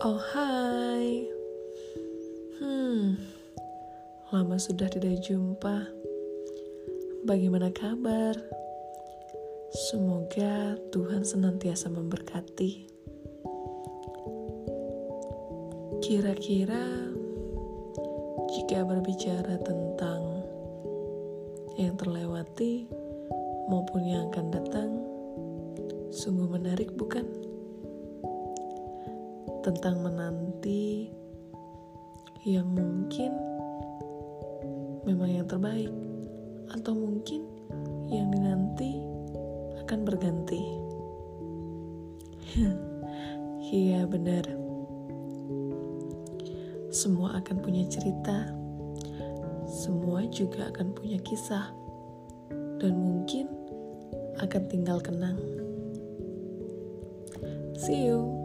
Oh hai Hmm Lama sudah tidak jumpa Bagaimana kabar? Semoga Tuhan senantiasa memberkati Kira-kira Jika berbicara tentang Yang terlewati Maupun yang akan datang Sungguh menarik bukan? Tentang menanti yang mungkin memang yang terbaik atau mungkin yang dinanti akan berganti. Iya benar. Semua akan punya cerita. Semua juga akan punya kisah. Dan mungkin akan tinggal kenang. See you.